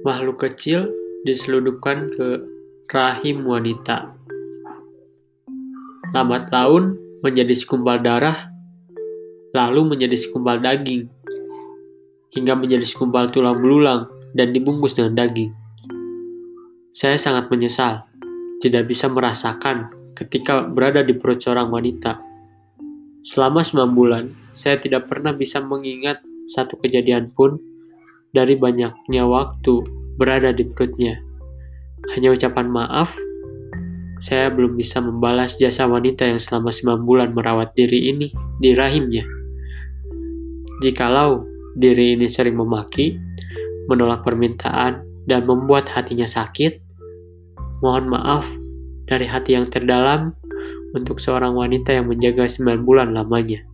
makhluk kecil diselundupkan ke rahim wanita. Lambat laun menjadi sekumpal darah, lalu menjadi sekumpal daging, hingga menjadi sekumpal tulang belulang dan dibungkus dengan daging. Saya sangat menyesal tidak bisa merasakan ketika berada di perut seorang wanita. Selama 9 bulan, saya tidak pernah bisa mengingat satu kejadian pun dari banyaknya waktu berada di perutnya. Hanya ucapan maaf, saya belum bisa membalas jasa wanita yang selama 9 bulan merawat diri ini di rahimnya. Jikalau diri ini sering memaki, menolak permintaan, dan membuat hatinya sakit, mohon maaf dari hati yang terdalam untuk seorang wanita yang menjaga 9 bulan lamanya.